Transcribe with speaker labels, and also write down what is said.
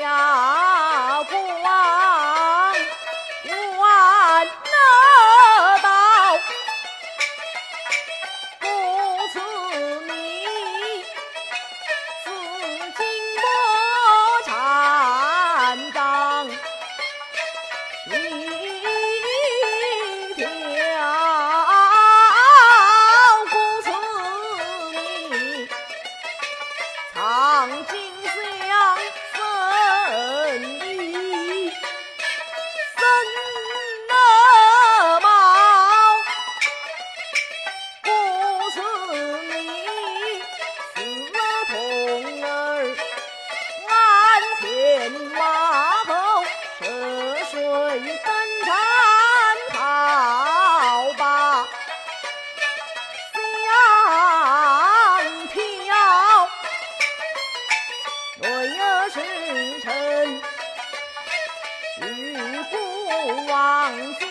Speaker 1: 呀。放。